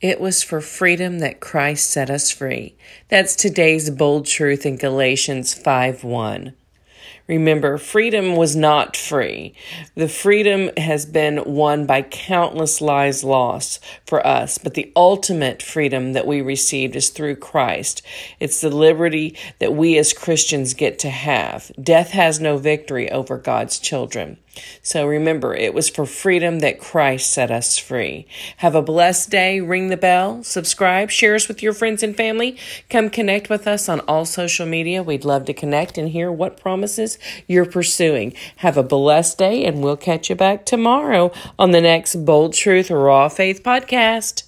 It was for freedom that Christ set us free. That's today's bold truth in Galatians 5 1. Remember, freedom was not free. The freedom has been won by countless lives lost for us, but the ultimate freedom that we received is through Christ. It's the liberty that we as Christians get to have. Death has no victory over God's children. So remember, it was for freedom that Christ set us free. Have a blessed day. Ring the bell, subscribe, share us with your friends and family. Come connect with us on all social media. We'd love to connect and hear what promises you're pursuing. Have a blessed day, and we'll catch you back tomorrow on the next Bold Truth Raw Faith podcast.